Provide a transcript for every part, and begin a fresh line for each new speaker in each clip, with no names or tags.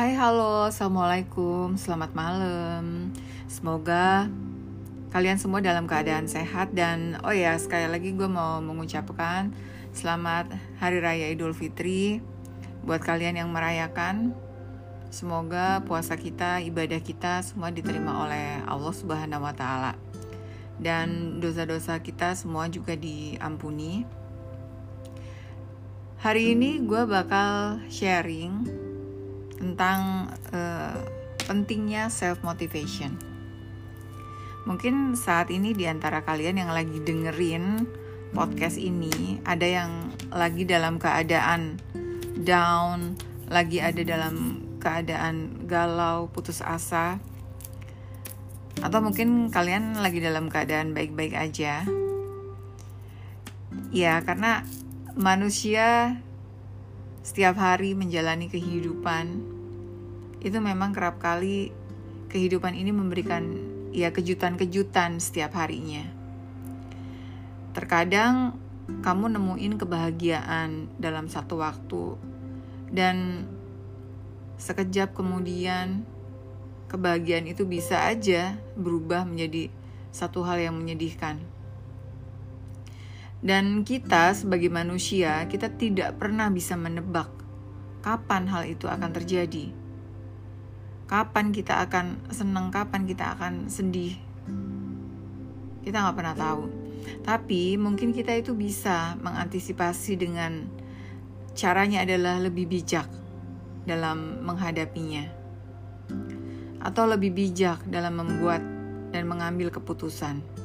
Hai halo, Assalamualaikum, selamat malam. Semoga kalian semua dalam keadaan sehat Dan oh ya sekali lagi gue mau mengucapkan Selamat Hari Raya Idul Fitri Buat kalian yang merayakan. Semoga puasa kita, ibadah kita semua diterima oleh Allah Subhanahu wa Ta'ala, dan dosa-dosa kita semua juga diampuni. Hari ini gue bakal sharing tentang uh, pentingnya self motivation. Mungkin saat ini di antara kalian yang lagi dengerin podcast ini ada yang lagi dalam keadaan down, lagi ada dalam keadaan galau, putus asa. Atau mungkin kalian lagi dalam keadaan baik-baik aja. Ya, karena manusia setiap hari menjalani kehidupan itu memang kerap kali kehidupan ini memberikan ya kejutan-kejutan setiap harinya. Terkadang kamu nemuin kebahagiaan dalam satu waktu dan sekejap kemudian kebahagiaan itu bisa aja berubah menjadi satu hal yang menyedihkan. Dan kita sebagai manusia, kita tidak pernah bisa menebak kapan hal itu akan terjadi. Kapan kita akan senang, kapan kita akan sedih. Kita nggak pernah tahu. Tapi mungkin kita itu bisa mengantisipasi dengan caranya adalah lebih bijak dalam menghadapinya. Atau lebih bijak dalam membuat dan mengambil keputusan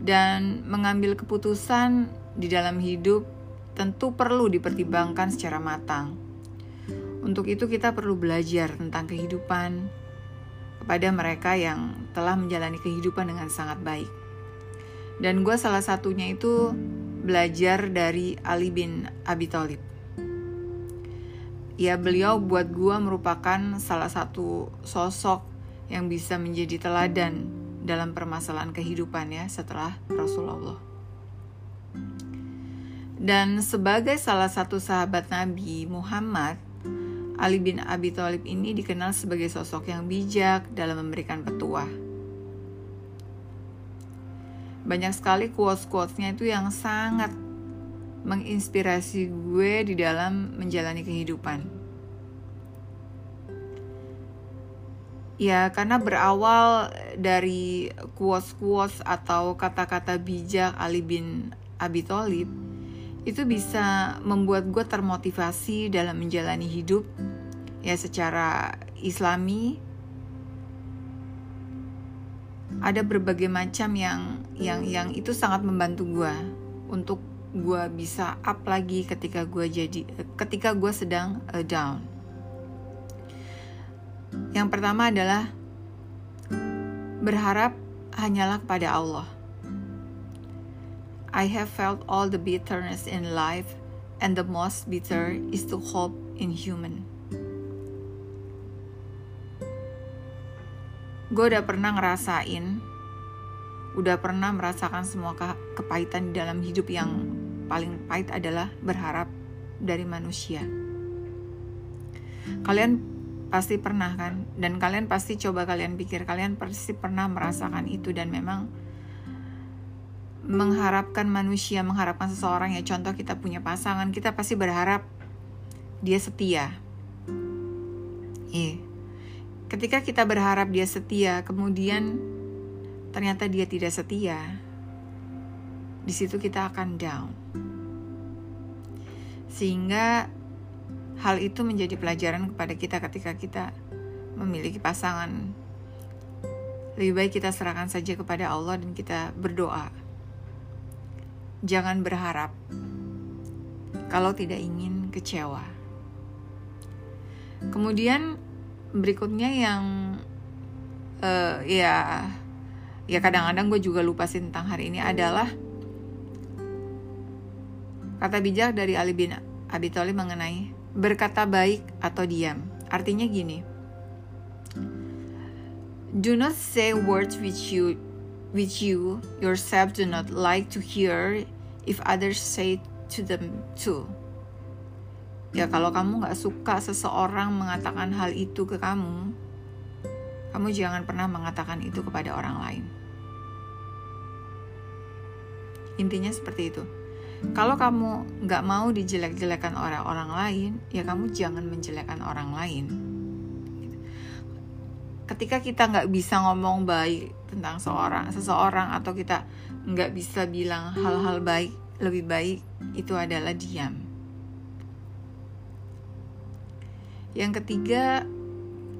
dan mengambil keputusan di dalam hidup tentu perlu dipertimbangkan secara matang. Untuk itu, kita perlu belajar tentang kehidupan kepada mereka yang telah menjalani kehidupan dengan sangat baik. Dan gue salah satunya itu belajar dari Ali bin Abi Thalib. Ya, beliau buat gue merupakan salah satu sosok yang bisa menjadi teladan dalam permasalahan kehidupan ya setelah Rasulullah. Dan sebagai salah satu sahabat Nabi Muhammad, Ali bin Abi Thalib ini dikenal sebagai sosok yang bijak dalam memberikan petuah. Banyak sekali quotes-quotesnya itu yang sangat menginspirasi gue di dalam menjalani kehidupan. Ya, karena berawal dari quotes-quotes atau kata-kata bijak Ali bin Abi Thalib, itu bisa membuat gue termotivasi dalam menjalani hidup ya secara islami ada berbagai macam yang yang yang itu sangat membantu gue untuk gue bisa up lagi ketika gue jadi ketika gue sedang uh, down yang pertama adalah berharap hanyalah kepada Allah. I have felt all the bitterness in life, and the most bitter is to hope in human. Gue udah pernah ngerasain, udah pernah merasakan semua ke kepahitan di dalam hidup yang paling pahit adalah berharap dari manusia. Kalian pasti pernah kan? Dan kalian pasti coba kalian pikir kalian pasti pernah merasakan itu. Dan memang mengharapkan manusia mengharapkan seseorang ya contoh kita punya pasangan kita pasti berharap dia setia. Iya ketika kita berharap dia setia kemudian ternyata dia tidak setia di situ kita akan down sehingga Hal itu menjadi pelajaran kepada kita ketika kita memiliki pasangan. Lebih baik kita serahkan saja kepada Allah dan kita berdoa. Jangan berharap kalau tidak ingin kecewa. Kemudian berikutnya yang uh, ya ya kadang-kadang gue juga lupa sih tentang hari ini adalah kata bijak dari Ali bin Abi Thalib mengenai berkata baik atau diam. Artinya gini. Do not say words which you which you yourself do not like to hear if others say to them too. Ya kalau kamu nggak suka seseorang mengatakan hal itu ke kamu, kamu jangan pernah mengatakan itu kepada orang lain. Intinya seperti itu. Kalau kamu nggak mau dijelek-jelekan oleh orang lain, ya kamu jangan menjelekkan orang lain. Ketika kita nggak bisa ngomong baik tentang seorang, seseorang atau kita nggak bisa bilang hal-hal baik, lebih baik itu adalah diam. Yang ketiga,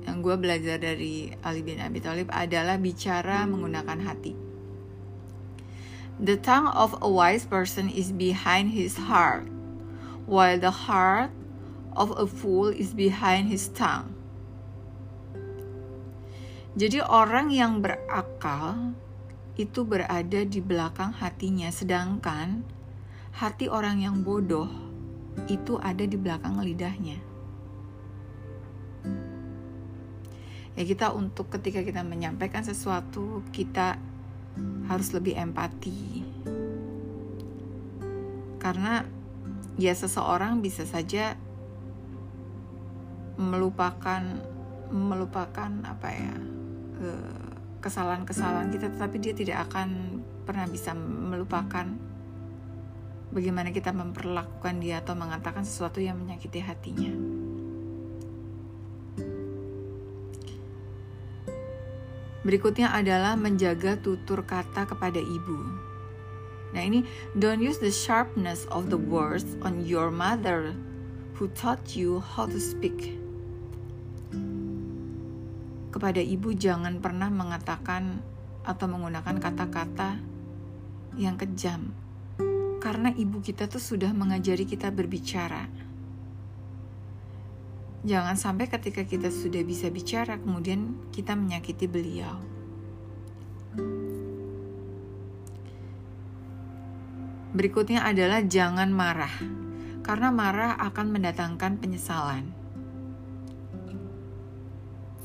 yang gue belajar dari Ali bin Abi Thalib adalah bicara menggunakan hati. The tongue of a wise person is behind his heart, while the heart of a fool is behind his tongue. Jadi orang yang berakal itu berada di belakang hatinya, sedangkan hati orang yang bodoh itu ada di belakang lidahnya. Ya kita untuk ketika kita menyampaikan sesuatu, kita harus lebih empati. Karena ya seseorang bisa saja melupakan melupakan apa ya kesalahan-kesalahan kita tetapi dia tidak akan pernah bisa melupakan bagaimana kita memperlakukan dia atau mengatakan sesuatu yang menyakiti hatinya. Berikutnya adalah menjaga tutur kata kepada ibu. Nah ini, don't use the sharpness of the words on your mother who taught you how to speak. Kepada ibu jangan pernah mengatakan atau menggunakan kata-kata yang kejam. Karena ibu kita tuh sudah mengajari kita berbicara. Jangan sampai ketika kita sudah bisa bicara, kemudian kita menyakiti beliau. Berikutnya adalah jangan marah, karena marah akan mendatangkan penyesalan.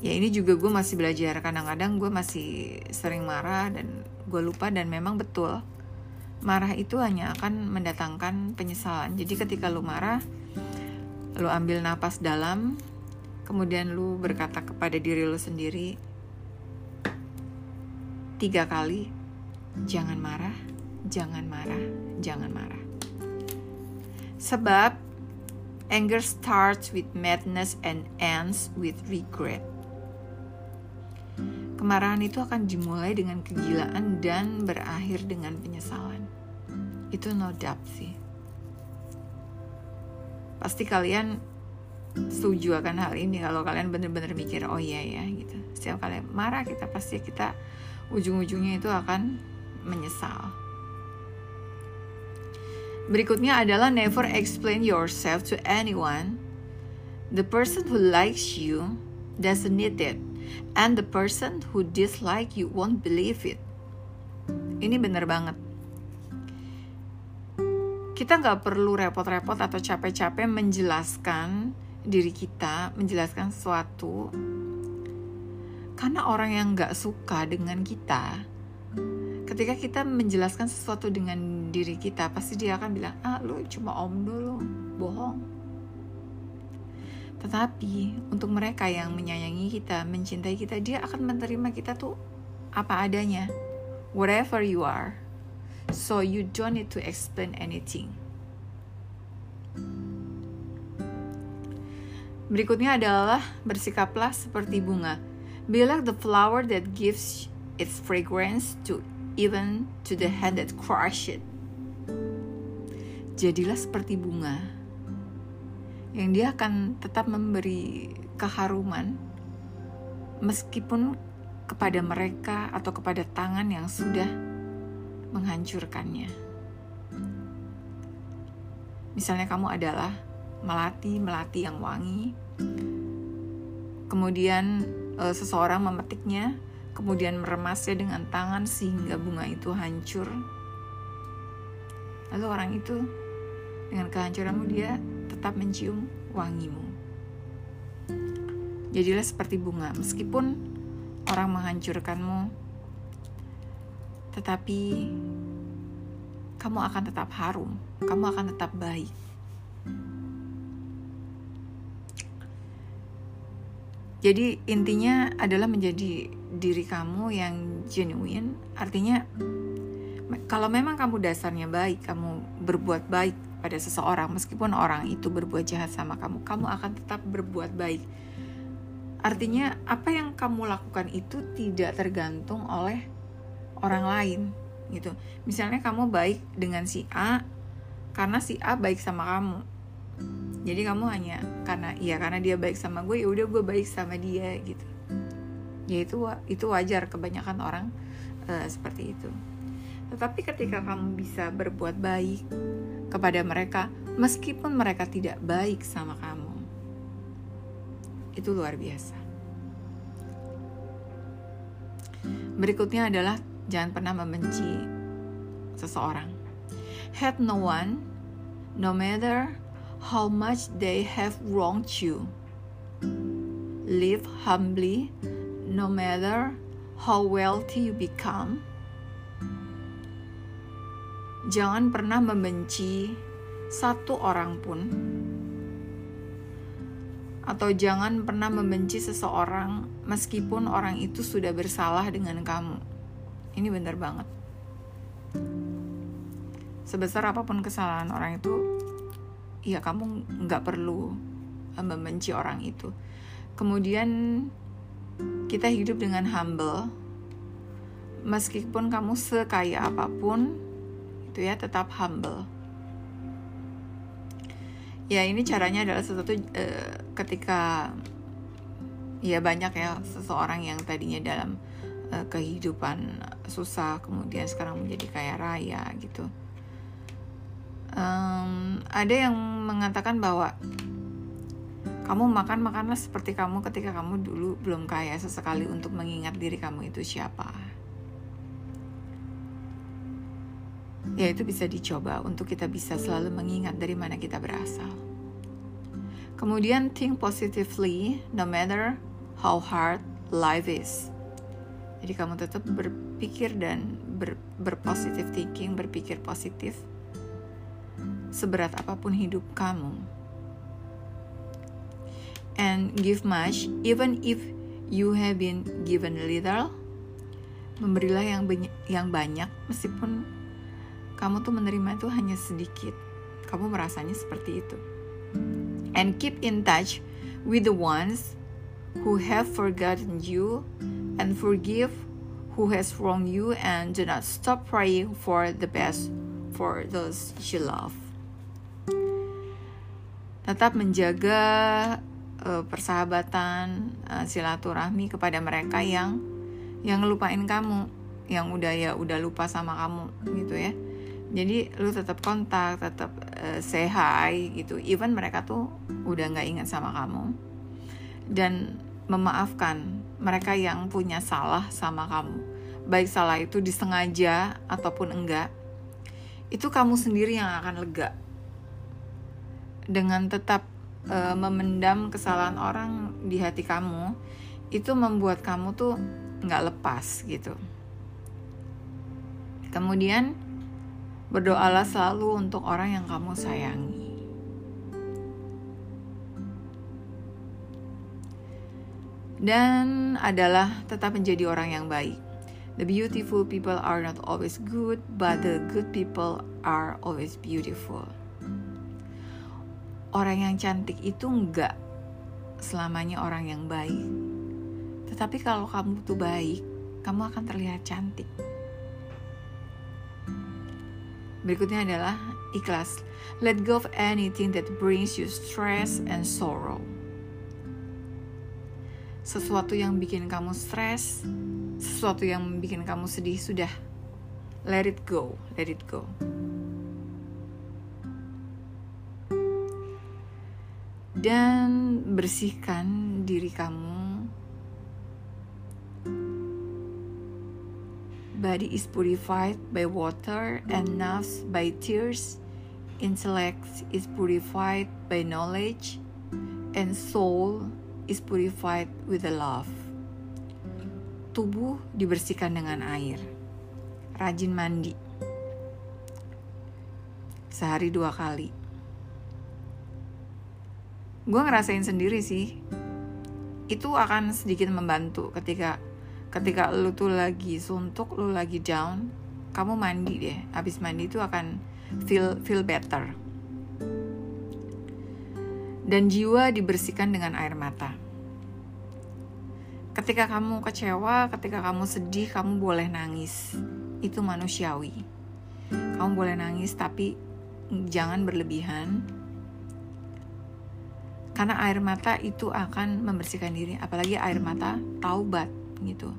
Ya ini juga gue masih belajar, kadang-kadang gue masih sering marah dan gue lupa dan memang betul. Marah itu hanya akan mendatangkan penyesalan. Jadi ketika lu marah, lu ambil napas dalam, kemudian lu berkata kepada diri lu sendiri tiga kali, jangan marah, jangan marah, jangan marah. Sebab anger starts with madness and ends with regret. Kemarahan itu akan dimulai dengan kegilaan dan berakhir dengan penyesalan. Itu no doubt sih pasti kalian setuju akan hal ini. Kalau kalian bener-bener mikir oh iya ya gitu. Setiap kalian marah kita pasti kita ujung-ujungnya itu akan menyesal. Berikutnya adalah never explain yourself to anyone. The person who likes you doesn't need it and the person who dislike you won't believe it. Ini bener banget kita nggak perlu repot-repot atau capek-capek menjelaskan diri kita, menjelaskan sesuatu, karena orang yang nggak suka dengan kita, ketika kita menjelaskan sesuatu dengan diri kita, pasti dia akan bilang, ah lu cuma om dulu, bohong. Tetapi untuk mereka yang menyayangi kita, mencintai kita, dia akan menerima kita tuh apa adanya, whatever you are. So you don't need to explain anything. Berikutnya adalah bersikaplah seperti bunga. Be like the flower that gives its fragrance to even to the hand that crush it. Jadilah seperti bunga yang dia akan tetap memberi keharuman meskipun kepada mereka atau kepada tangan yang sudah menghancurkannya. Misalnya kamu adalah melati-melati yang wangi, kemudian e, seseorang memetiknya, kemudian meremasnya dengan tangan sehingga bunga itu hancur. Lalu orang itu dengan kehancuranmu dia tetap mencium wangimu. Jadilah seperti bunga, meskipun orang menghancurkanmu, tetapi kamu akan tetap harum, kamu akan tetap baik. Jadi intinya adalah menjadi diri kamu yang genuine. Artinya kalau memang kamu dasarnya baik, kamu berbuat baik pada seseorang meskipun orang itu berbuat jahat sama kamu, kamu akan tetap berbuat baik. Artinya apa yang kamu lakukan itu tidak tergantung oleh orang lain gitu. Misalnya kamu baik dengan si A karena si A baik sama kamu. Jadi kamu hanya karena iya karena dia baik sama gue ya udah gue baik sama dia gitu. Ya itu itu wajar kebanyakan orang uh, seperti itu. Tetapi ketika kamu bisa berbuat baik kepada mereka meskipun mereka tidak baik sama kamu itu luar biasa. Berikutnya adalah jangan pernah membenci seseorang hate no one no matter how much they have wronged you. Live humbly no matter how wealthy you become. Jangan pernah membenci satu orang pun, atau jangan pernah membenci seseorang meskipun orang itu sudah bersalah dengan kamu. Ini benar banget. Sebesar apa pun kesalahan orang itu, ya kamu nggak perlu eh, membenci orang itu. Kemudian kita hidup dengan humble. Meskipun kamu sekaya apa pun itu ya tetap humble. Ya ini caranya adalah sesuatu uh, ketika ya banyak ya seseorang yang tadinya dalam uh, kehidupan susah kemudian sekarang menjadi kaya raya gitu um, ada yang mengatakan bahwa kamu makan makanlah seperti kamu ketika kamu dulu belum kaya sesekali untuk mengingat diri kamu itu siapa. Ya itu bisa dicoba untuk kita bisa selalu mengingat dari mana kita berasal. Kemudian think positively no matter how hard life is. Jadi kamu tetap berpikir dan ber, berpositif thinking, berpikir positif seberat apa pun hidup kamu. And give much, even if you have been given little. Memberilah yang yang banyak meskipun kamu tuh menerima itu hanya sedikit. Kamu merasanya seperti itu. And keep in touch with the ones who have forgotten you and forgive who has wronged you and do not stop praying for the best for those you love. Tetap menjaga uh, persahabatan uh, silaturahmi kepada mereka yang yang ngelupain kamu yang udah ya udah lupa sama kamu gitu ya. Jadi lu tetap kontak tetap uh, say hi gitu. Even mereka tuh udah nggak ingat sama kamu. Dan memaafkan mereka yang punya salah sama kamu. Baik salah itu disengaja ataupun enggak itu kamu sendiri yang akan lega. Dengan tetap uh, memendam kesalahan orang di hati kamu itu membuat kamu tuh nggak lepas gitu. Kemudian berdoalah selalu untuk orang yang kamu sayangi dan adalah tetap menjadi orang yang baik The beautiful people are not always good, but the good people are always beautiful orang yang cantik itu enggak selamanya orang yang baik. Tetapi kalau kamu tuh baik, kamu akan terlihat cantik. Berikutnya adalah ikhlas. Let go of anything that brings you stress and sorrow. Sesuatu yang bikin kamu stres, sesuatu yang bikin kamu sedih sudah. Let it go, let it go. dan bersihkan diri kamu. Body is purified by water and nerves by tears. Intellect is purified by knowledge and soul is purified with the love. Tubuh dibersihkan dengan air. Rajin mandi. Sehari dua kali gue ngerasain sendiri sih itu akan sedikit membantu ketika ketika lu tuh lagi suntuk lu lagi down kamu mandi deh habis mandi itu akan feel feel better dan jiwa dibersihkan dengan air mata. Ketika kamu kecewa ketika kamu sedih kamu boleh nangis. Itu manusiawi. Kamu boleh nangis tapi jangan berlebihan. Karena air mata itu akan membersihkan diri. Apalagi air mata taubat gitu.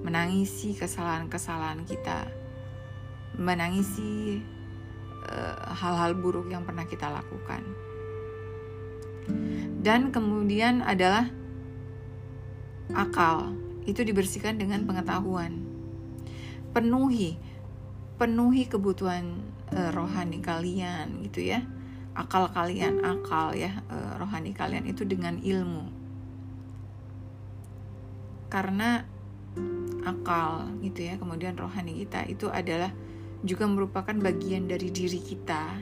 Menangisi kesalahan-kesalahan kita. Menangisi eh, hal-hal uh, buruk yang pernah kita lakukan dan kemudian adalah akal. Itu dibersihkan dengan pengetahuan. Penuhi. Penuhi kebutuhan uh, rohani kalian gitu ya. Akal kalian akal ya uh, rohani kalian itu dengan ilmu. Karena akal gitu ya kemudian rohani kita itu adalah juga merupakan bagian dari diri kita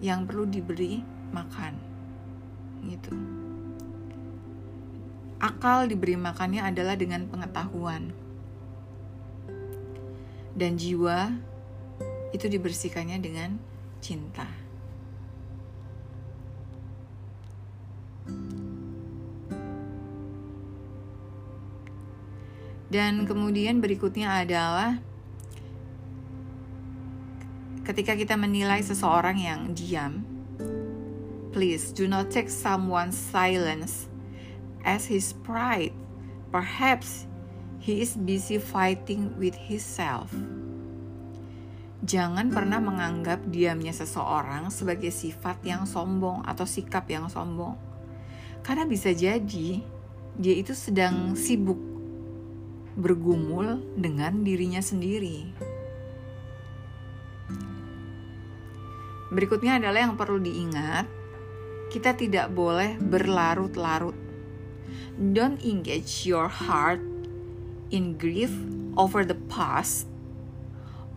yang perlu diberi makan gitu. Akal diberi makannya adalah dengan pengetahuan. Dan jiwa itu dibersihkannya dengan cinta. Dan kemudian berikutnya adalah ketika kita menilai seseorang yang diam, please do not take someone's silence as his pride. Perhaps he is busy fighting with himself. Jangan pernah menganggap diamnya seseorang sebagai sifat yang sombong atau sikap yang sombong. Karena bisa jadi dia itu sedang sibuk bergumul dengan dirinya sendiri. Berikutnya adalah yang perlu diingat, kita tidak boleh berlarut-larut. Don't engage your heart in grief over the past,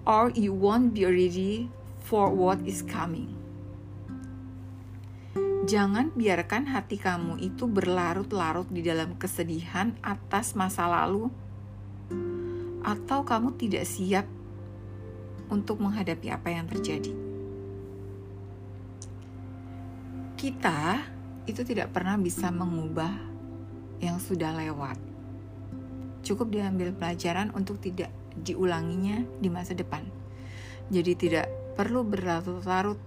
or you won't be ready for what is coming. Jangan biarkan hati kamu itu berlarut-larut di dalam kesedihan atas masa lalu atau kamu tidak siap untuk menghadapi apa yang terjadi. Kita itu tidak pernah bisa mengubah yang sudah lewat. Cukup diambil pelajaran untuk tidak diulanginya di masa depan. Jadi tidak perlu berlarut-larut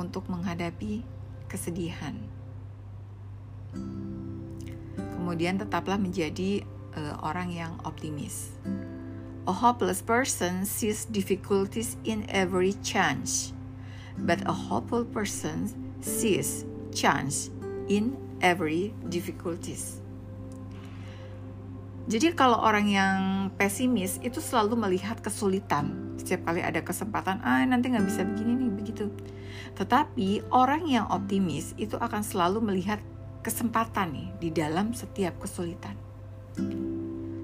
untuk menghadapi kesedihan. Kemudian tetaplah menjadi uh, orang yang optimis. A hopeless person sees difficulties in every chance, but a hopeful person sees chance in every difficulties. Jadi kalau orang yang pesimis itu selalu melihat kesulitan. Setiap kali ada kesempatan, ah nanti nggak bisa begini nih, begitu. Tetapi orang yang optimis itu akan selalu melihat kesempatan nih di dalam setiap kesulitan.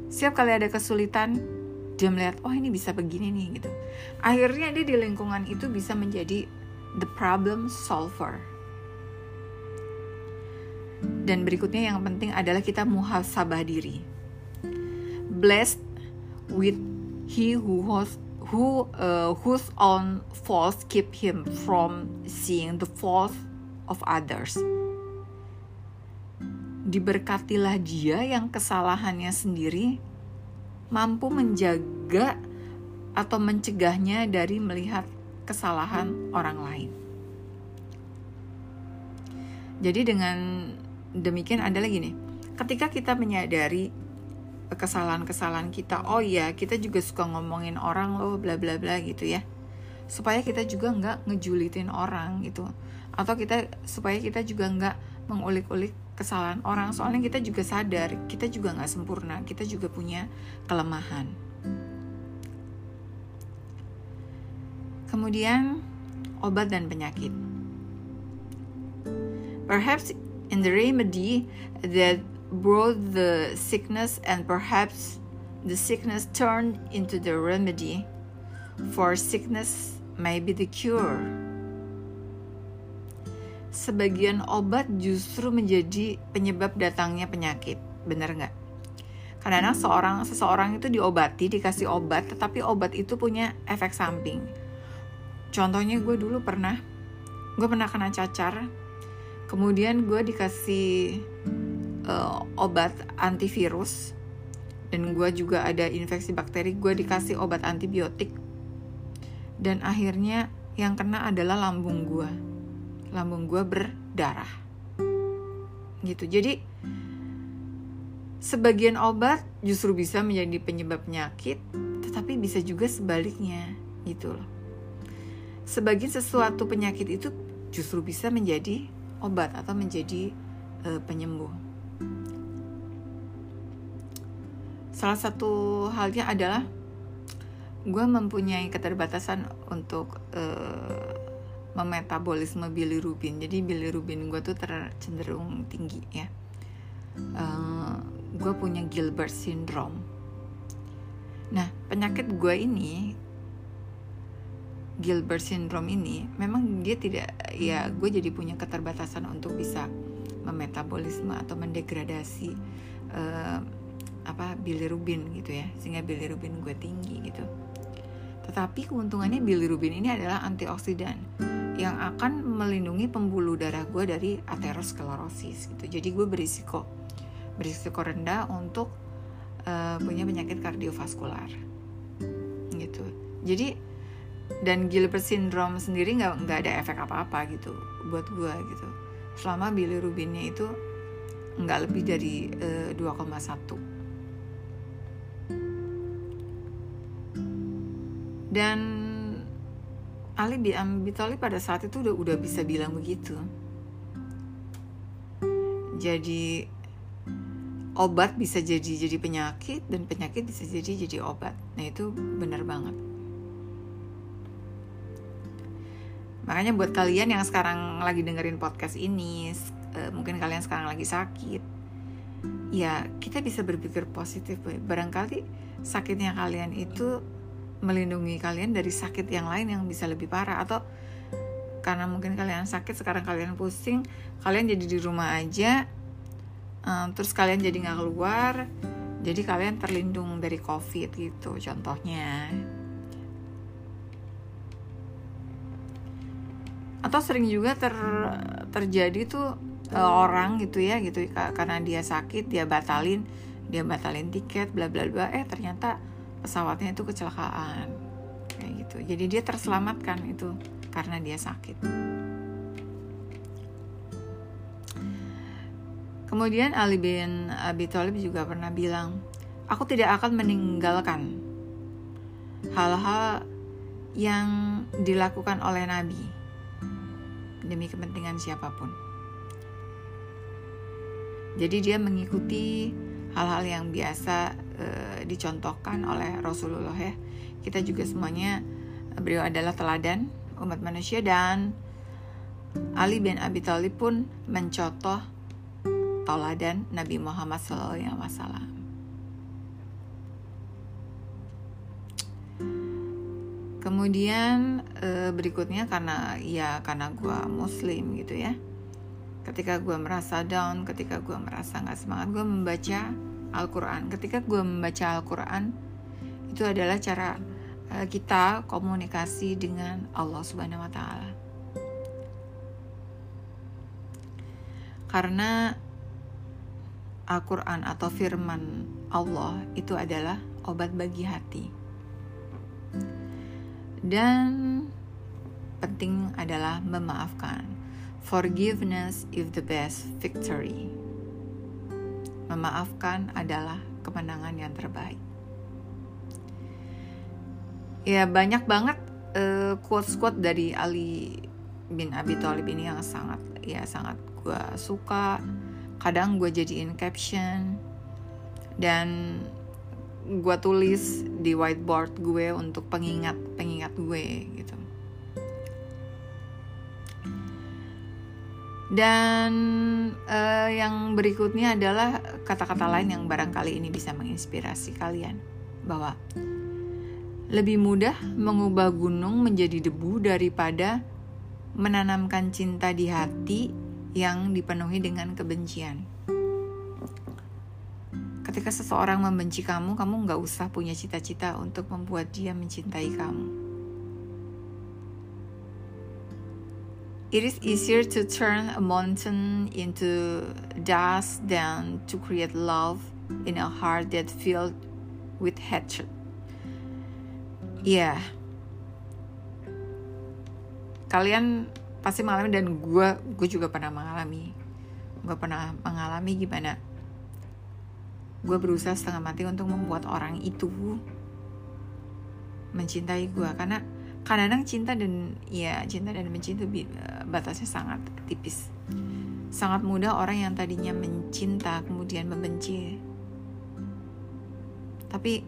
Setiap kali ada kesulitan, dia melihat oh ini bisa begini nih gitu akhirnya dia di lingkungan itu bisa menjadi the problem solver. Dan berikutnya yang penting adalah kita muhasabah diri. Blessed with he who has who uh, whose own faults keep him from seeing the faults of others. Diberkatilah dia yang kesalahannya sendiri mampu menjaga atau mencegahnya dari melihat kesalahan orang lain. Jadi dengan demikian adalah gini, ketika kita menyadari kesalahan-kesalahan kita, oh iya kita juga suka ngomongin orang loh, bla bla bla gitu ya, supaya kita juga nggak ngejulitin orang gitu, atau kita supaya kita juga nggak mengulik-ulik kesalahan orang soalnya kita juga sadar kita juga nggak sempurna kita juga punya kelemahan kemudian obat dan penyakit perhaps in the remedy that brought the sickness and perhaps the sickness turned into the remedy for sickness may be the cure sebagian obat justru menjadi penyebab datangnya penyakit. Bener nggak? Kadang-kadang seorang seseorang itu diobati, dikasih obat, tetapi obat itu punya efek samping. Contohnya gue dulu pernah, gue pernah kena cacar, kemudian gue dikasih uh, obat antivirus, dan gue juga ada infeksi bakteri, gue dikasih obat antibiotik, dan akhirnya yang kena adalah lambung gue, lambung gue berdarah, gitu. Jadi Sebagian obat justru bisa menjadi penyebab penyakit, tetapi bisa juga sebaliknya, gitu loh. Sebagian sesuatu penyakit itu justru bisa menjadi obat atau menjadi uh, penyembuh. Salah satu halnya adalah gue mempunyai keterbatasan untuk uh, memetabolisme bilirubin. Jadi bilirubin gue tuh tercenderung tinggi ya. Uh, gue punya Gilbert syndrome. Nah, penyakit gue ini Gilbert syndrome ini memang dia tidak ya gue jadi punya keterbatasan untuk bisa memetabolisme atau mendegradasi uh, apa bilirubin gitu ya sehingga bilirubin gue tinggi gitu. Tetapi keuntungannya bilirubin ini adalah antioksidan yang akan melindungi pembuluh darah gue dari aterosklerosis gitu. Jadi gue berisiko berisiko rendah untuk uh, punya penyakit kardiovaskular gitu jadi dan Gilbert syndrome sendiri nggak nggak ada efek apa-apa gitu buat gue gitu selama bilirubinnya itu nggak lebih dari uh, eh, 2,1 dan Ali Bitoli pada saat itu udah udah bisa bilang begitu jadi obat bisa jadi jadi penyakit dan penyakit bisa jadi jadi obat. Nah itu benar banget. Makanya buat kalian yang sekarang lagi dengerin podcast ini, uh, mungkin kalian sekarang lagi sakit, ya kita bisa berpikir positif. Barangkali sakitnya kalian itu melindungi kalian dari sakit yang lain yang bisa lebih parah atau karena mungkin kalian sakit sekarang kalian pusing, kalian jadi di rumah aja um, terus kalian jadi nggak keluar jadi kalian terlindung dari covid gitu contohnya atau sering juga ter terjadi tuh uh, orang gitu ya gitu karena dia sakit dia batalin dia batalin tiket bla bla bla eh ternyata pesawatnya itu kecelakaan. Kayak gitu. Jadi dia terselamatkan itu karena dia sakit. Kemudian Ali bin Abi Thalib juga pernah bilang, aku tidak akan meninggalkan hal-hal yang dilakukan oleh Nabi demi kepentingan siapa pun. Jadi dia mengikuti hal-hal yang biasa e, dicontohkan oleh Rasulullah ya. Kita juga semuanya beliau adalah teladan umat manusia dan Ali bin Abi Thalib pun mencontoh tauladan Nabi Muhammad SAW. Kemudian e, berikutnya karena ya karena gue muslim gitu ya. Ketika gue merasa down, ketika gue merasa nggak semangat, gue membaca Al-Quran. Ketika gue membaca Al-Quran, itu adalah cara e, kita komunikasi dengan Allah Subhanahu Wa Taala. Karena Al-Quran atau firman Allah itu adalah obat bagi hati. Dan penting adalah memaafkan. Forgiveness is the best victory. Memaafkan adalah kemenangan yang terbaik. Ya banyak banget uh, quotes-quotes dari Ali bin Abi Thalib ini yang sangat ya sangat gue suka kadang gue jadiin caption dan gue tulis di whiteboard gue untuk pengingat pengingat gue gitu dan uh, yang berikutnya adalah kata-kata lain yang barangkali ini bisa menginspirasi kalian bahwa lebih mudah mengubah gunung menjadi debu daripada menanamkan cinta di hati yang dipenuhi dengan kebencian. Ketika seseorang membenci kamu, kamu nggak usah punya cita-cita untuk membuat dia mencintai kamu. It is easier to turn a mountain into dust than to create love in a heart that filled with hatred. Ya, yeah. kalian pasti mengalami dan gue gue juga pernah mengalami. Gue pernah mengalami gimana gue berusaha setengah mati untuk membuat orang itu mencintai gue karena kadang-kadang cinta dan ya cinta dan benci itu batasnya sangat tipis. Sangat mudah orang yang tadinya mencinta kemudian membenci. Tapi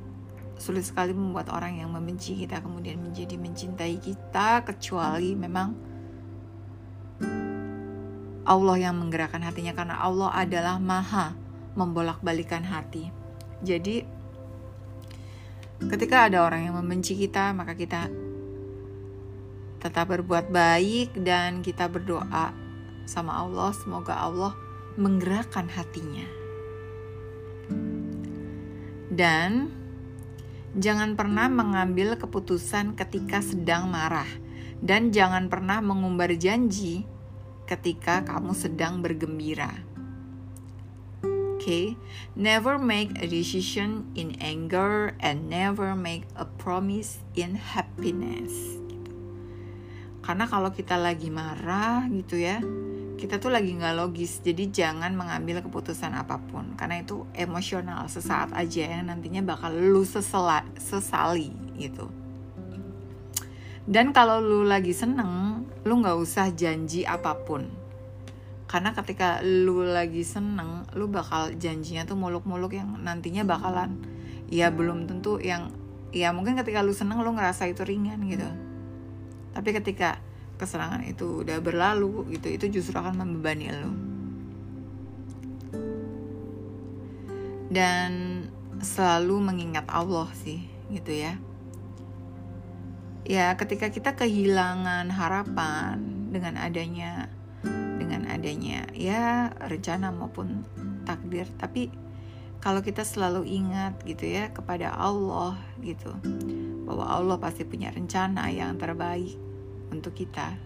sulit sekali membuat orang yang membenci kita kemudian menjadi mencintai kita kecuali memang Allah yang menggerakkan hatinya. Karena Allah adalah maha membolak-balikan hati. Jadi ketika ada orang yang membenci kita, maka kita tetap berbuat baik dan kita berdoa sama Allah semoga Allah menggerakkan hatinya. Dan jangan pernah mengambil keputusan ketika sedang marah dan jangan pernah mengumbar janji ketika kamu sedang bergembira okay? Never make a decision in anger and never make a promise in happiness. Karena kalau kita lagi marah gitu ya, kita tuh lagi nggak logis. Jadi jangan mengambil keputusan apa pun karena itu emosional sesaat aja yang nantinya bakal lu sesela, sesali gitu. Dan kalau lu lagi seneng, lu nggak usah janji apa pun karena ketika lu lagi seneng lu bakal janjinya tuh muluk-muluk yang nantinya bakalan ya belum tentu yang ya mungkin ketika lu seneng lu ngerasa itu ringan gitu. Tapi ketika kesenangan itu udah berlalu gitu itu justru akan membebani lu. Dan selalu mengingat Allah sih gitu ya. Ya ketika kita kehilangan harapan dengan adanya adanya ya rencana maupun takdir. Tapi kalau kita selalu ingat gitu ya kepada Allah gitu bahwa Allah pasti punya rencana yang terbaik untuk kita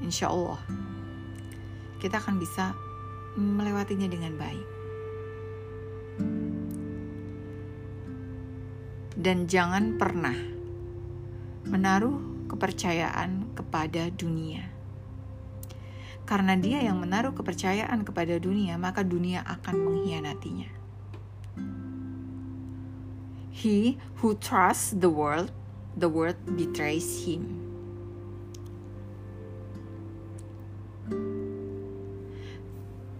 insya Allah kita akan bisa melewatinya dengan baik. Dan jangan pernah menaruh kepercayaan kepada dunia karena dia yang menaruh kepercayaan kepada dunia, maka dunia akan mengkhianatinya. He who trusts the world, the world betrays him.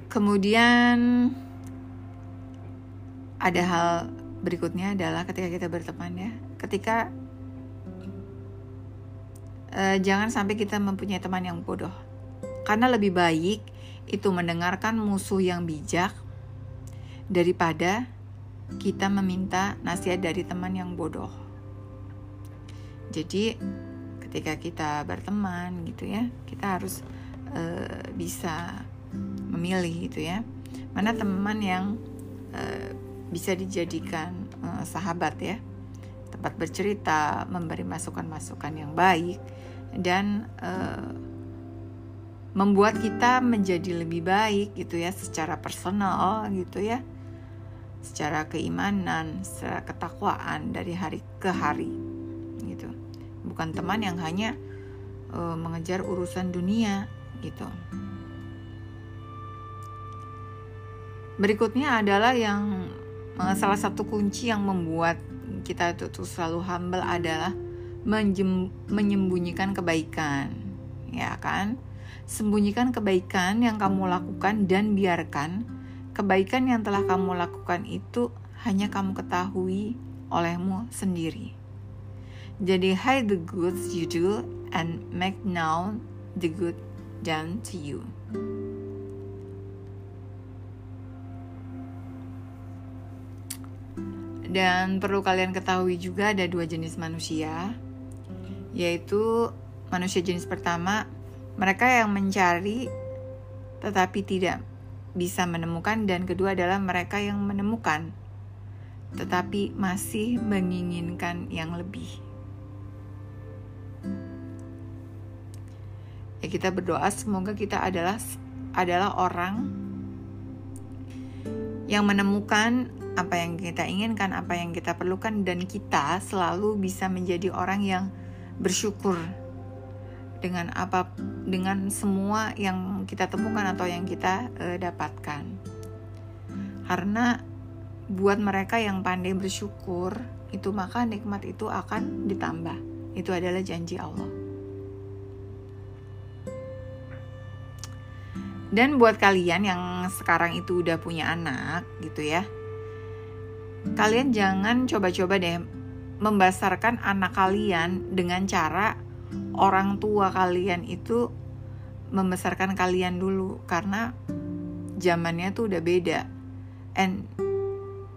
Kemudian ada hal berikutnya adalah ketika kita berteman ya, ketika uh, jangan sampai kita mempunyai teman yang bodoh karena lebih baik itu mendengarkan musuh yang bijak daripada kita meminta nasihat dari teman yang bodoh. Jadi ketika kita berteman gitu ya, kita harus uh, bisa memilih gitu ya. Mana teman yang uh, bisa dijadikan uh, sahabat ya. Tempat bercerita, memberi masukan-masukan yang baik dan uh, membuat kita menjadi lebih baik gitu ya secara personal gitu ya secara keimanan, secara ketakwaan dari hari ke hari gitu. Bukan teman yang hanya uh, mengejar urusan dunia gitu. Berikutnya adalah yang uh, salah satu kunci yang membuat kita itu tuh selalu humble adalah menyembunyikan kebaikan, ya kan? Sembunyikan kebaikan yang kamu lakukan dan biarkan kebaikan yang telah kamu lakukan itu hanya kamu ketahui olehmu sendiri. Jadi hide the goods you do and make known the good done to you. Dan perlu kalian ketahui juga ada dua jenis manusia, yaitu manusia jenis pertama, mereka yang mencari tetapi tidak bisa menemukan dan kedua adalah mereka yang menemukan tetapi masih menginginkan yang lebih. Ya kita berdoa semoga kita adalah adalah orang yang menemukan apa yang kita inginkan, apa yang kita perlukan dan kita selalu bisa menjadi orang yang bersyukur dengan apa dengan semua yang kita temukan atau yang kita uh, dapatkan. Karena buat mereka yang pandai bersyukur, itu maka nikmat itu akan ditambah. Itu adalah janji Allah. Dan buat kalian yang sekarang itu udah punya anak gitu ya. Kalian jangan coba-coba deh membesarkan anak kalian dengan cara orang tua kalian itu membesarkan kalian dulu karena zamannya tuh udah beda and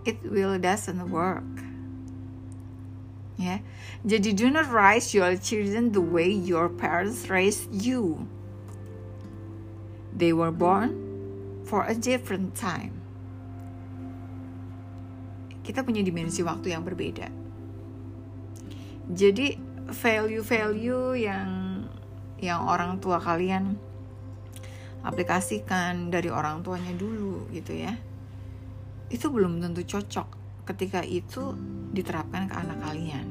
it will doesn't work ya yeah. jadi do not raise your children the way your parents raised you They were born for a different time. Kita punya dimensi waktu yang berbeda. Jadi value-value yang yang orang tua kalian aplikasikan dari orang tuanya dulu gitu ya. Itu belum tentu cocok ketika itu diterapkan ke anak kalian.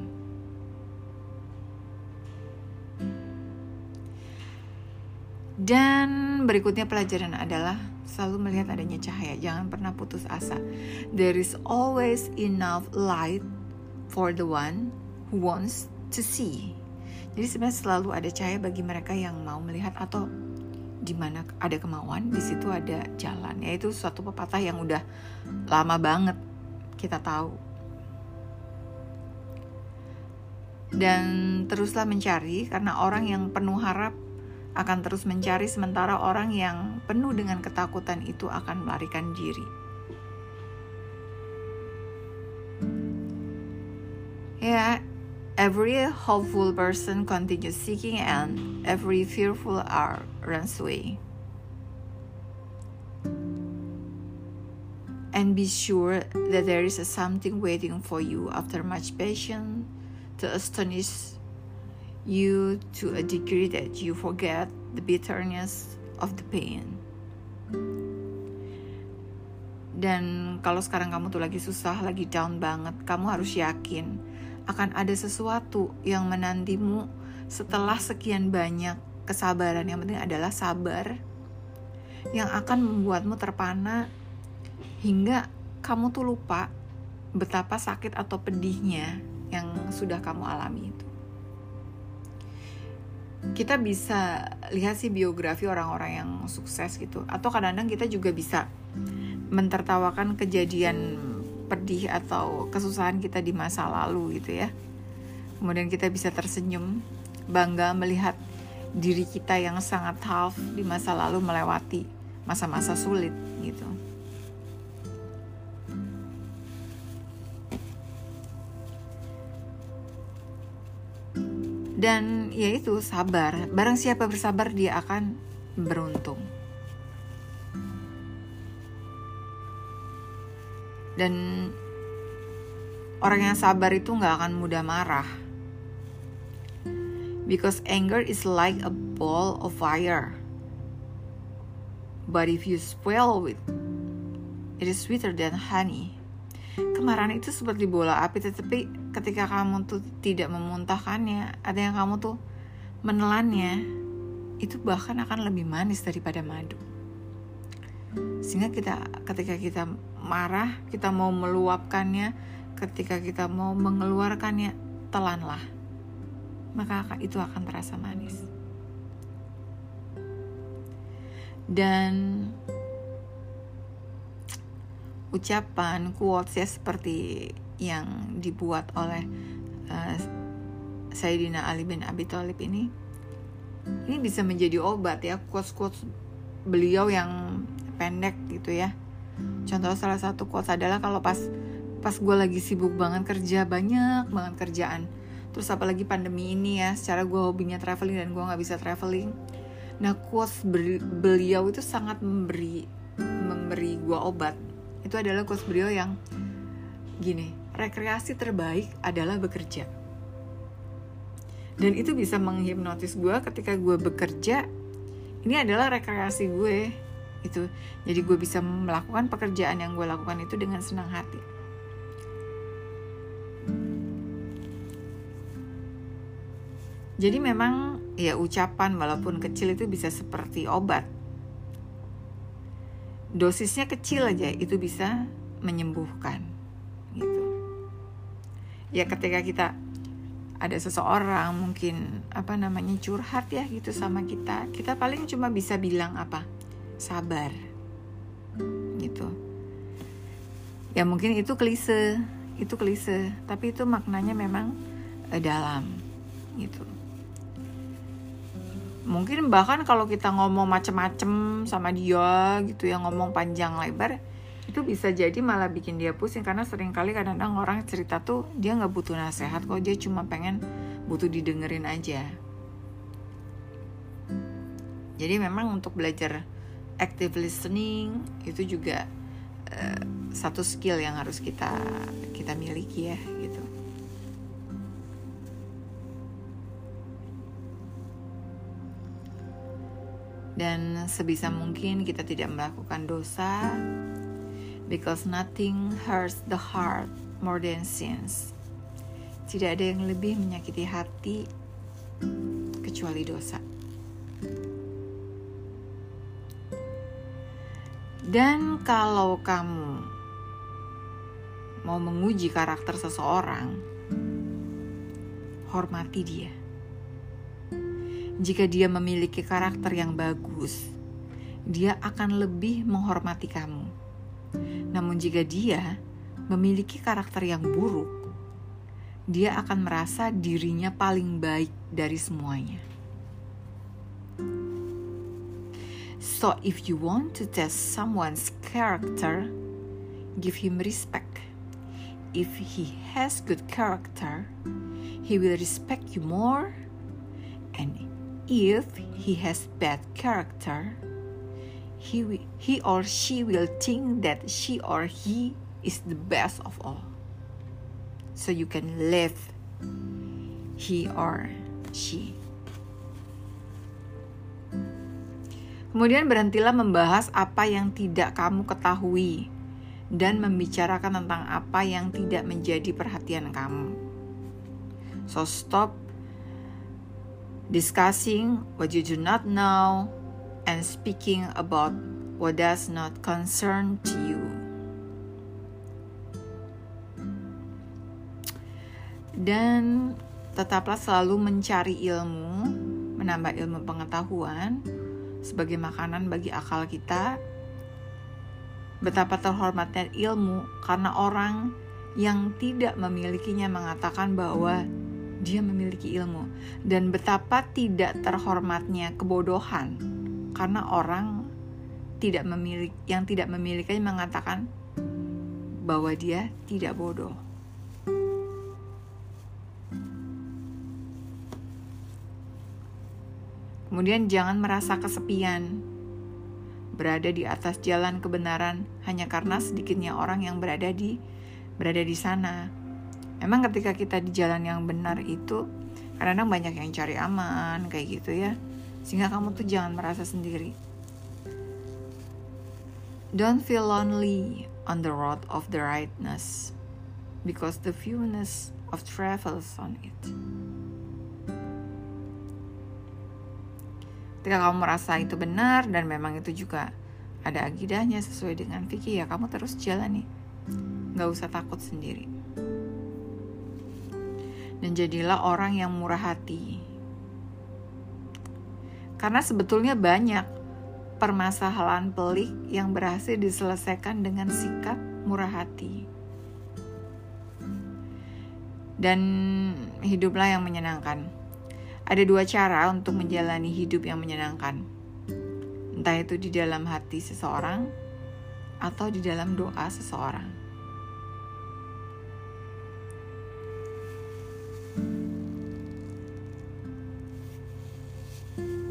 Dan berikutnya pelajaran adalah selalu melihat adanya cahaya, jangan pernah putus asa. There is always enough light for the one who wants to see. Jadi sebenarnya selalu ada cahaya bagi mereka yang mau melihat atau di mana ada kemauan, di situ ada jalan. Yaitu suatu pepatah yang udah lama banget kita tahu. Dan teruslah mencari karena orang yang penuh harap akan terus mencari sementara orang yang penuh dengan ketakutan itu akan melarikan diri. Ya, every hopeful person continues seeking and every fearful are runs away. And be sure that there is something waiting for you after much patience to astonish you to a degree that you forget the bitterness of the pain. Dan kalau sekarang kamu tuh lagi susah, lagi down banget, kamu harus yakin akan ada sesuatu yang menantimu setelah sekian banyak kesabaran. Yang penting adalah sabar yang akan membuatmu terpana hingga kamu tuh lupa betapa sakit atau pedihnya yang sudah kamu alami itu kita bisa lihat sih biografi orang-orang yang sukses gitu atau kadang-kadang kita juga bisa mentertawakan kejadian pedih atau kesusahan kita di masa lalu gitu ya. Kemudian kita bisa tersenyum bangga melihat diri kita yang sangat tough di masa lalu melewati masa-masa sulit gitu. Dan yaitu sabar. Barang siapa bersabar dia akan beruntung dan orang yang sabar itu nggak akan mudah marah. Because anger is like a ball of fire. But if you spoil with it is sweeter than honey. Kemarahan itu seperti bola api tetapi ketika kamu tuh tidak memuntahkannya ada yang kamu tuh menelannya itu bahkan akan lebih manis daripada madu. Sehingga kita ketika kita marah kita mau meluapkannya. Ketika kita mau mengeluarkannya telanlah. Maka itu akan terasa manis. Dan ucapan quotes ya seperti yang dibuat oleh uh, Sayyidina Ali bin Abi Thalib ini ini bisa menjadi obat ya quotes quotes beliau yang pendek gitu ya contoh salah satu quotes adalah kalau pas pas gue lagi sibuk banget kerja banyak banget kerjaan. Terus apalagi pandemi ini ya secara gue hobinya traveling dan gue nggak bisa traveling. Nah quotes beliau itu sangat memberi memberi gue obat. Itu adalah quotes beliau yang gini rekreasi terbaik adalah bekerja. Dan itu bisa menghipnotis gue ketika gue bekerja. Ini adalah rekreasi gue itu jadi gue bisa melakukan pekerjaan yang gue lakukan itu dengan senang hati. Jadi memang ya ucapan walaupun kecil itu bisa seperti obat. Dosisnya kecil aja itu bisa menyembuhkan gitu. Ya ketika kita ada seseorang mungkin apa namanya curhat ya gitu sama kita kita paling cuma bisa bilang apa sabar. Gitu. Ya mungkin itu klise itu klise tapi itu maknanya memang eh, dalam. Gitu. Mungkin bahkan kalau kita ngomong macem-macem sama dia gitu ya ngomong panjang lebar itu bisa jadi malah bikin dia pusing. Karena sering kali kadang-kadang orang cerita tuh dia nggak butuh nasihat kok dia cuma pengen butuh didengerin aja. Jadi memang untuk belajar active listening itu juga uh, satu skill yang harus kita kita miliki ya gitu dan sebisa mungkin kita tidak melakukan dosa because nothing hurts the heart more than sins. Tidak ada yang lebih menyakiti hati kecuali dosa. Dan kalau kamu mau menguji karakter seseorang, hormati dia. Jika dia memiliki karakter yang bagus, dia akan lebih menghormati kamu namun jika dia memiliki karakter yang buruk, dia akan merasa dirinya paling baik dari semuanya. So if you want to test someone's character, give him respect. If he has good character, he will respect you more. And if he has bad character, he, he or she will think that she or he is the best of all. So you can live he or she. Kemudian berhentilah membahas apa yang tidak kamu ketahui dan membicarakan tentang apa yang tidak menjadi perhatian kamu. So stop discussing what you do not know and speaking about what does not concern to you. Dan tetaplah selalu mencari ilmu, menambah ilmu pengetahuan sebagai makanan bagi akal kita. Betapa terhormatnya ilmu karena orang yang tidak memilikinya mengatakan bahwa dia memiliki ilmu dan betapa tidak terhormatnya kebodohan karena orang tidak memiliki yang tidak memilikinya mengatakan bahwa dia tidak bodoh. Kemudian jangan merasa kesepian. Berada di atas jalan kebenaran hanya karena sedikitnya orang yang berada di berada di sana. Memang ketika kita di jalan yang benar itu kadang-kadang banyak yang cari aman kayak gitu ya sehingga kamu tuh jangan merasa sendiri. Don't feel lonely on the road of the rightness because the fewness of travels on it. Ketika kamu merasa itu benar dan memang itu juga ada agidahnya sesuai dengan fikih ya kamu terus jalani. Gak usah takut sendiri. Dan jadilah orang yang murah hati karena sebetulnya banyak permasalahan pelik yang berhasil diselesaikan dengan sikap murah hati. Dan hiduplah yang menyenangkan. Ada dua cara untuk hmm. menjalani hidup yang menyenangkan. Entah itu di dalam hati seseorang atau di dalam doa seseorang.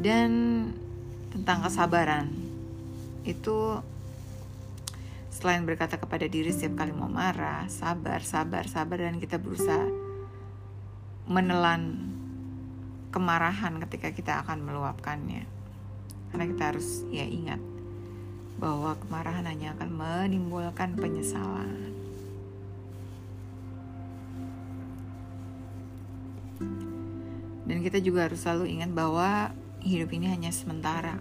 Dan tentang kesabaran itu selain berkata kepada diri setiap kali mau marah, sabar, sabar, sabar dan kita berusaha menelan kemarahan ketika kita akan meluapkannya. Karena kita harus ya ingat bahwa kemarahan hanya akan menimbulkan penyesalan. Dan kita juga harus selalu ingat bahwa hidup ini hanya sementara.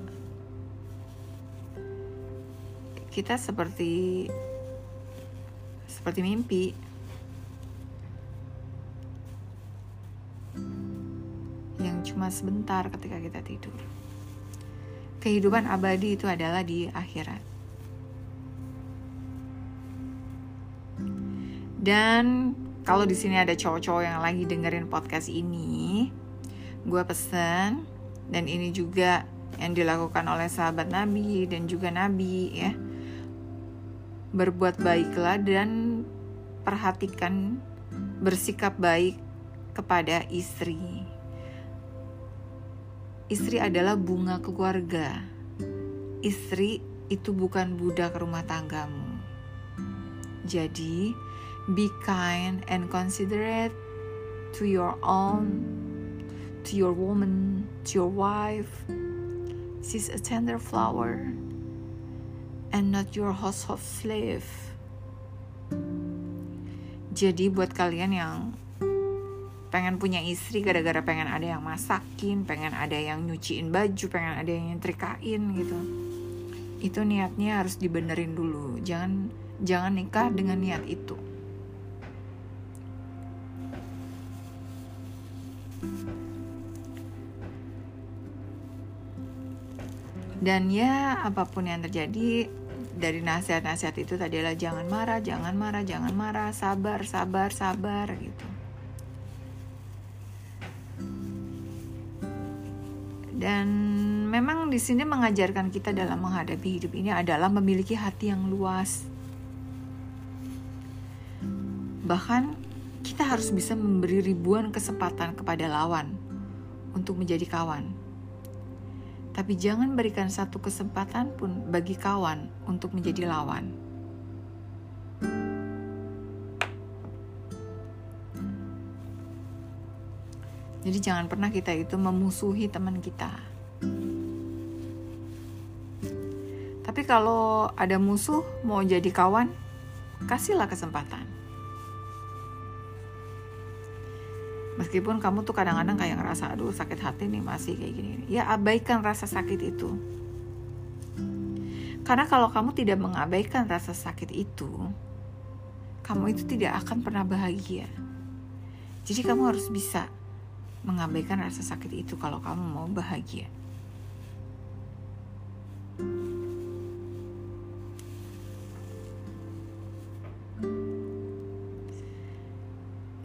Kita seperti seperti mimpi cuma sebentar ketika kita tidur. Kehidupan abadi itu adalah di akhirat. Dan kalau di sini ada cowok-cowok yang lagi dengerin podcast ini, gue pesen dan ini juga yang dilakukan oleh sahabat Nabi dan juga Nabi ya berbuat baiklah dan perhatikan bersikap baik kepada istri. Istri adalah bunga keluarga. Istri itu bukan budak rumah tanggamu. Jadi, be kind and considerate to your own, to your woman, to your wife. She's a tender flower and not your household slave. Jadi buat kalian yang pengen punya istri gara-gara pengen ada yang masakin, pengen ada yang nyuciin baju, pengen ada yang nyetrikain gitu. Itu niatnya harus dibenerin dulu. Jangan jangan nikah dengan niat itu. Dan ya apa pun yang terjadi dari nasihat-nasihat itu tadi adalah jangan marah, jangan marah, jangan marah, sabar, sabar, sabar gitu. Di sini mengajarkan kita dalam menghadapi hidup ini adalah memiliki hati yang luas. Bahkan kita harus bisa memberi ribuan kesempatan kepada lawan untuk menjadi kawan tapi jangan berikan satu kesempatan pun bagi kawan untuk menjadi lawan. Jadi jangan pernah kita itu memusuhi teman kita. Tapi kalau ada musuh mau jadi kawan, kasihlah kesempatan. meskipun kamu tuh kadang-kadang kayak ngerasa aduh sakit hati nih masih kayak gini ya abaikan rasa sakit itu. Karena kalau kamu tidak mengabaikan rasa sakit itu kamu itu tidak akan pernah bahagia. Jadi kamu harus bisa mengabaikan rasa sakit itu kalau kamu mau bahagia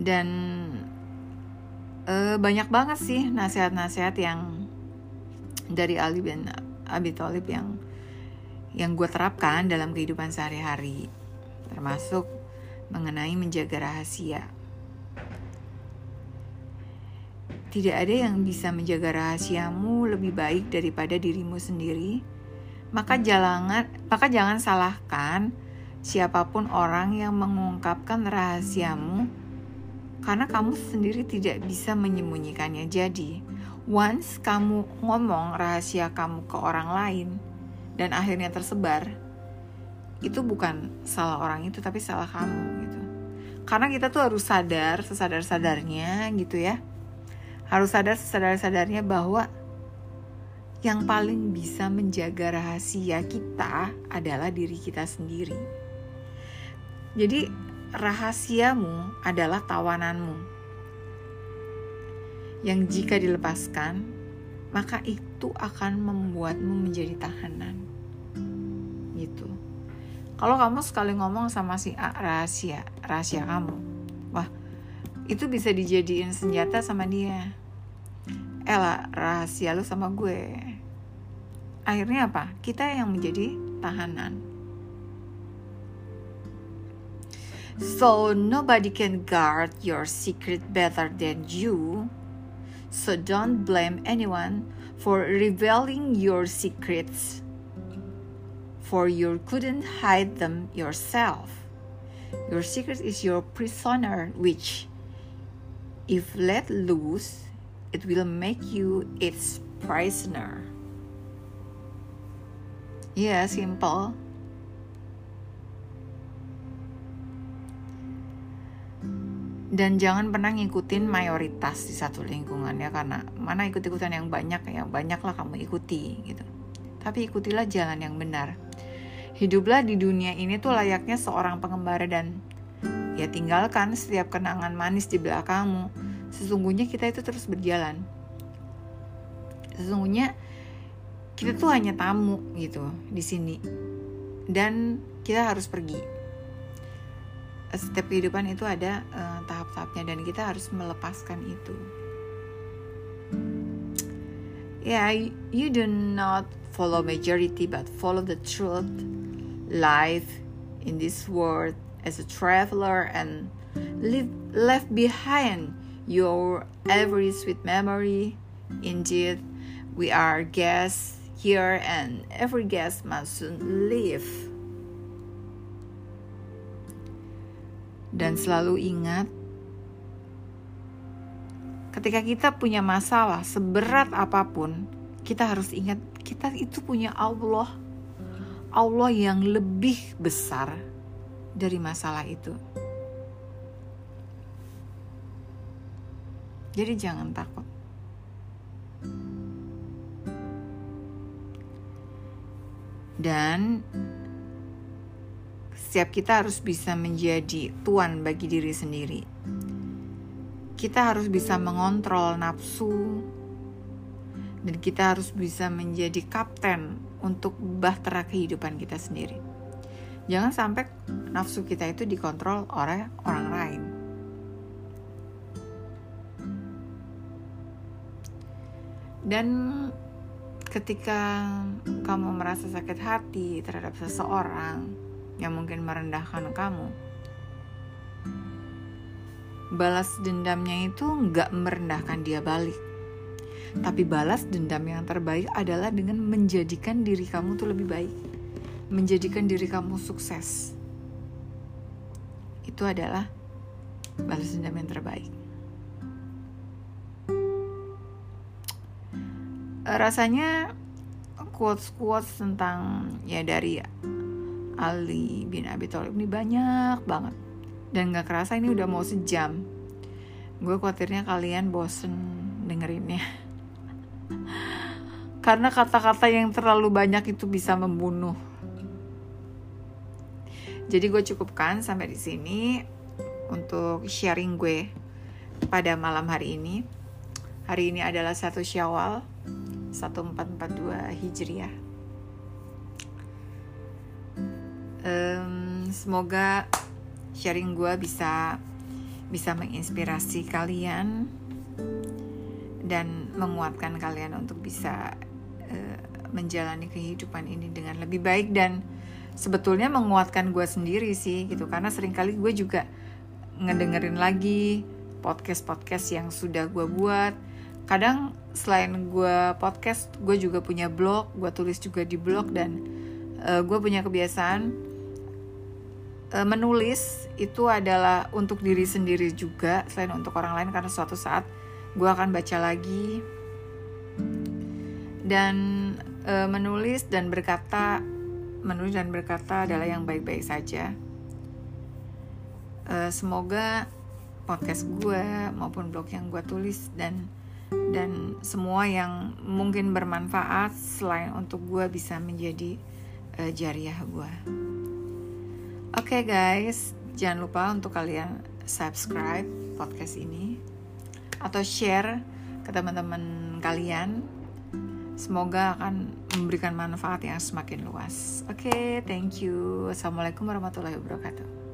dan uh, banyak banget sih nasihat-nasihat yang dari Ali bin Abi Thalib yang yang gue terapkan dalam kehidupan sehari-hari. Termasuk mengenai menjaga rahasia. Tidak ada yang bisa menjaga rahasiamu lebih baik daripada dirimu sendiri. Maka jangan maka jangan salahkan siapa pun orang yang mengungkapkan rahasiamu karena kamu sendiri tidak bisa menyembunyikannya. Jadi, once kamu ngomong rahasia kamu ke orang lain dan akhirnya tersebar, itu bukan salah orang itu tapi salah kamu gitu. Karena kita tuh harus sadar sesadar-sadarnya gitu ya. Harus sadar sesadar-sadarnya bahwa yang paling bisa menjaga rahasia kita adalah diri kita sendiri. Jadi rahasiamu adalah tawananmu. Yang jika dilepaskan, maka itu akan membuatmu menjadi tahanan. Gitu. Kalau kamu sekali ngomong sama si A rahasia, rahasia kamu. Wah, itu bisa dijadiin senjata sama dia. Ella, rahasia lu sama gue. Akhirnya apa? Kita yang menjadi tahanan. So nobody can guard your secret better than you. So don't blame anyone for revealing your secrets, for you couldn't hide them yourself. Your secret is your prisoner, which, if let loose, it will make you its prisoner. Yeah, simple. Dan jangan pernah ngikutin mayoritas di satu lingkungan ya karena mana ikut-ikutan yang banyak ya banyaklah kamu ikuti gitu. Tapi ikutilah jalan yang benar. Hiduplah di dunia ini tuh layaknya seorang pengembara dan ya tinggalkan setiap kenangan manis di belakangmu. Sesungguhnya kita itu terus berjalan. Sesungguhnya kita tuh hanya tamu gitu di sini. Dan kita harus pergi setiap kehidupan itu ada uh, tahap-tahapnya dan kita harus melepaskan itu. Yeah, you do not follow majority but follow the truth. Life in this world as a traveler and leave left behind your every sweet memory. Indeed, we are guests here and every guest must soon leave. Dan selalu ingat, ketika kita punya masalah seberat apa pun, kita harus ingat kita itu punya Allah. Allah yang lebih besar dari masalah itu. Jadi jangan takut. Dan setiap kita harus bisa menjadi tuan bagi diri sendiri. Kita harus bisa mengontrol nafsu, dan kita harus bisa menjadi kapten untuk bahtera kehidupan kita sendiri. Jangan sampai nafsu kita itu dikontrol oleh orang lain. Dan ketika kamu merasa sakit hati terhadap seseorang, yang mungkin merendahkan kamu. Balas dendamnya itu nggak merendahkan dia balik. Tapi balas dendam yang terbaik adalah dengan menjadikan diri kamu tuh lebih baik. Menjadikan diri kamu sukses. Itu adalah balas dendam yang terbaik. Rasanya quotes-quotes tentang ya dari Ali bin Abi Thalib ini banyak banget. Dan gak kerasa ini udah mau sejam. Gue khawatirnya kalian bosen dengerinnya. Karena kata-kata yang terlalu banyak itu bisa membunuh. Jadi gue cukupkan sampai di sini untuk sharing gue pada malam hari ini. Hari ini adalah satu syawal 1442 Hijriah um, semoga sharing gue bisa bisa menginspirasi kalian dan menguatkan kalian untuk bisa uh, menjalani kehidupan ini dengan lebih baik dan sebetulnya menguatkan gue sendiri sih gitu. Karena sering kali gue juga ngedengerin lagi podcast-podcast yang sudah gue buat. Kadang selain gue podcast gue juga punya blog gue tulis juga di blog dan uh, gue punya kebiasaan E, menulis itu adalah untuk diri sendiri juga selain untuk orang lain karena suatu saat gue akan baca lagi dan e, menulis dan berkata menulis dan berkata adalah yang baik-baik saja e, semoga podcast gue maupun blog yang gue tulis dan dan semua yang mungkin bermanfaat selain untuk gue bisa menjadi uh, jariah gue. Oke okay guys, jangan lupa untuk kalian subscribe podcast ini atau share ke teman-teman kalian. Semoga akan memberikan manfaat yang semakin luas. Oke, okay, thank you. Assalamualaikum warahmatullahi wabarakatuh.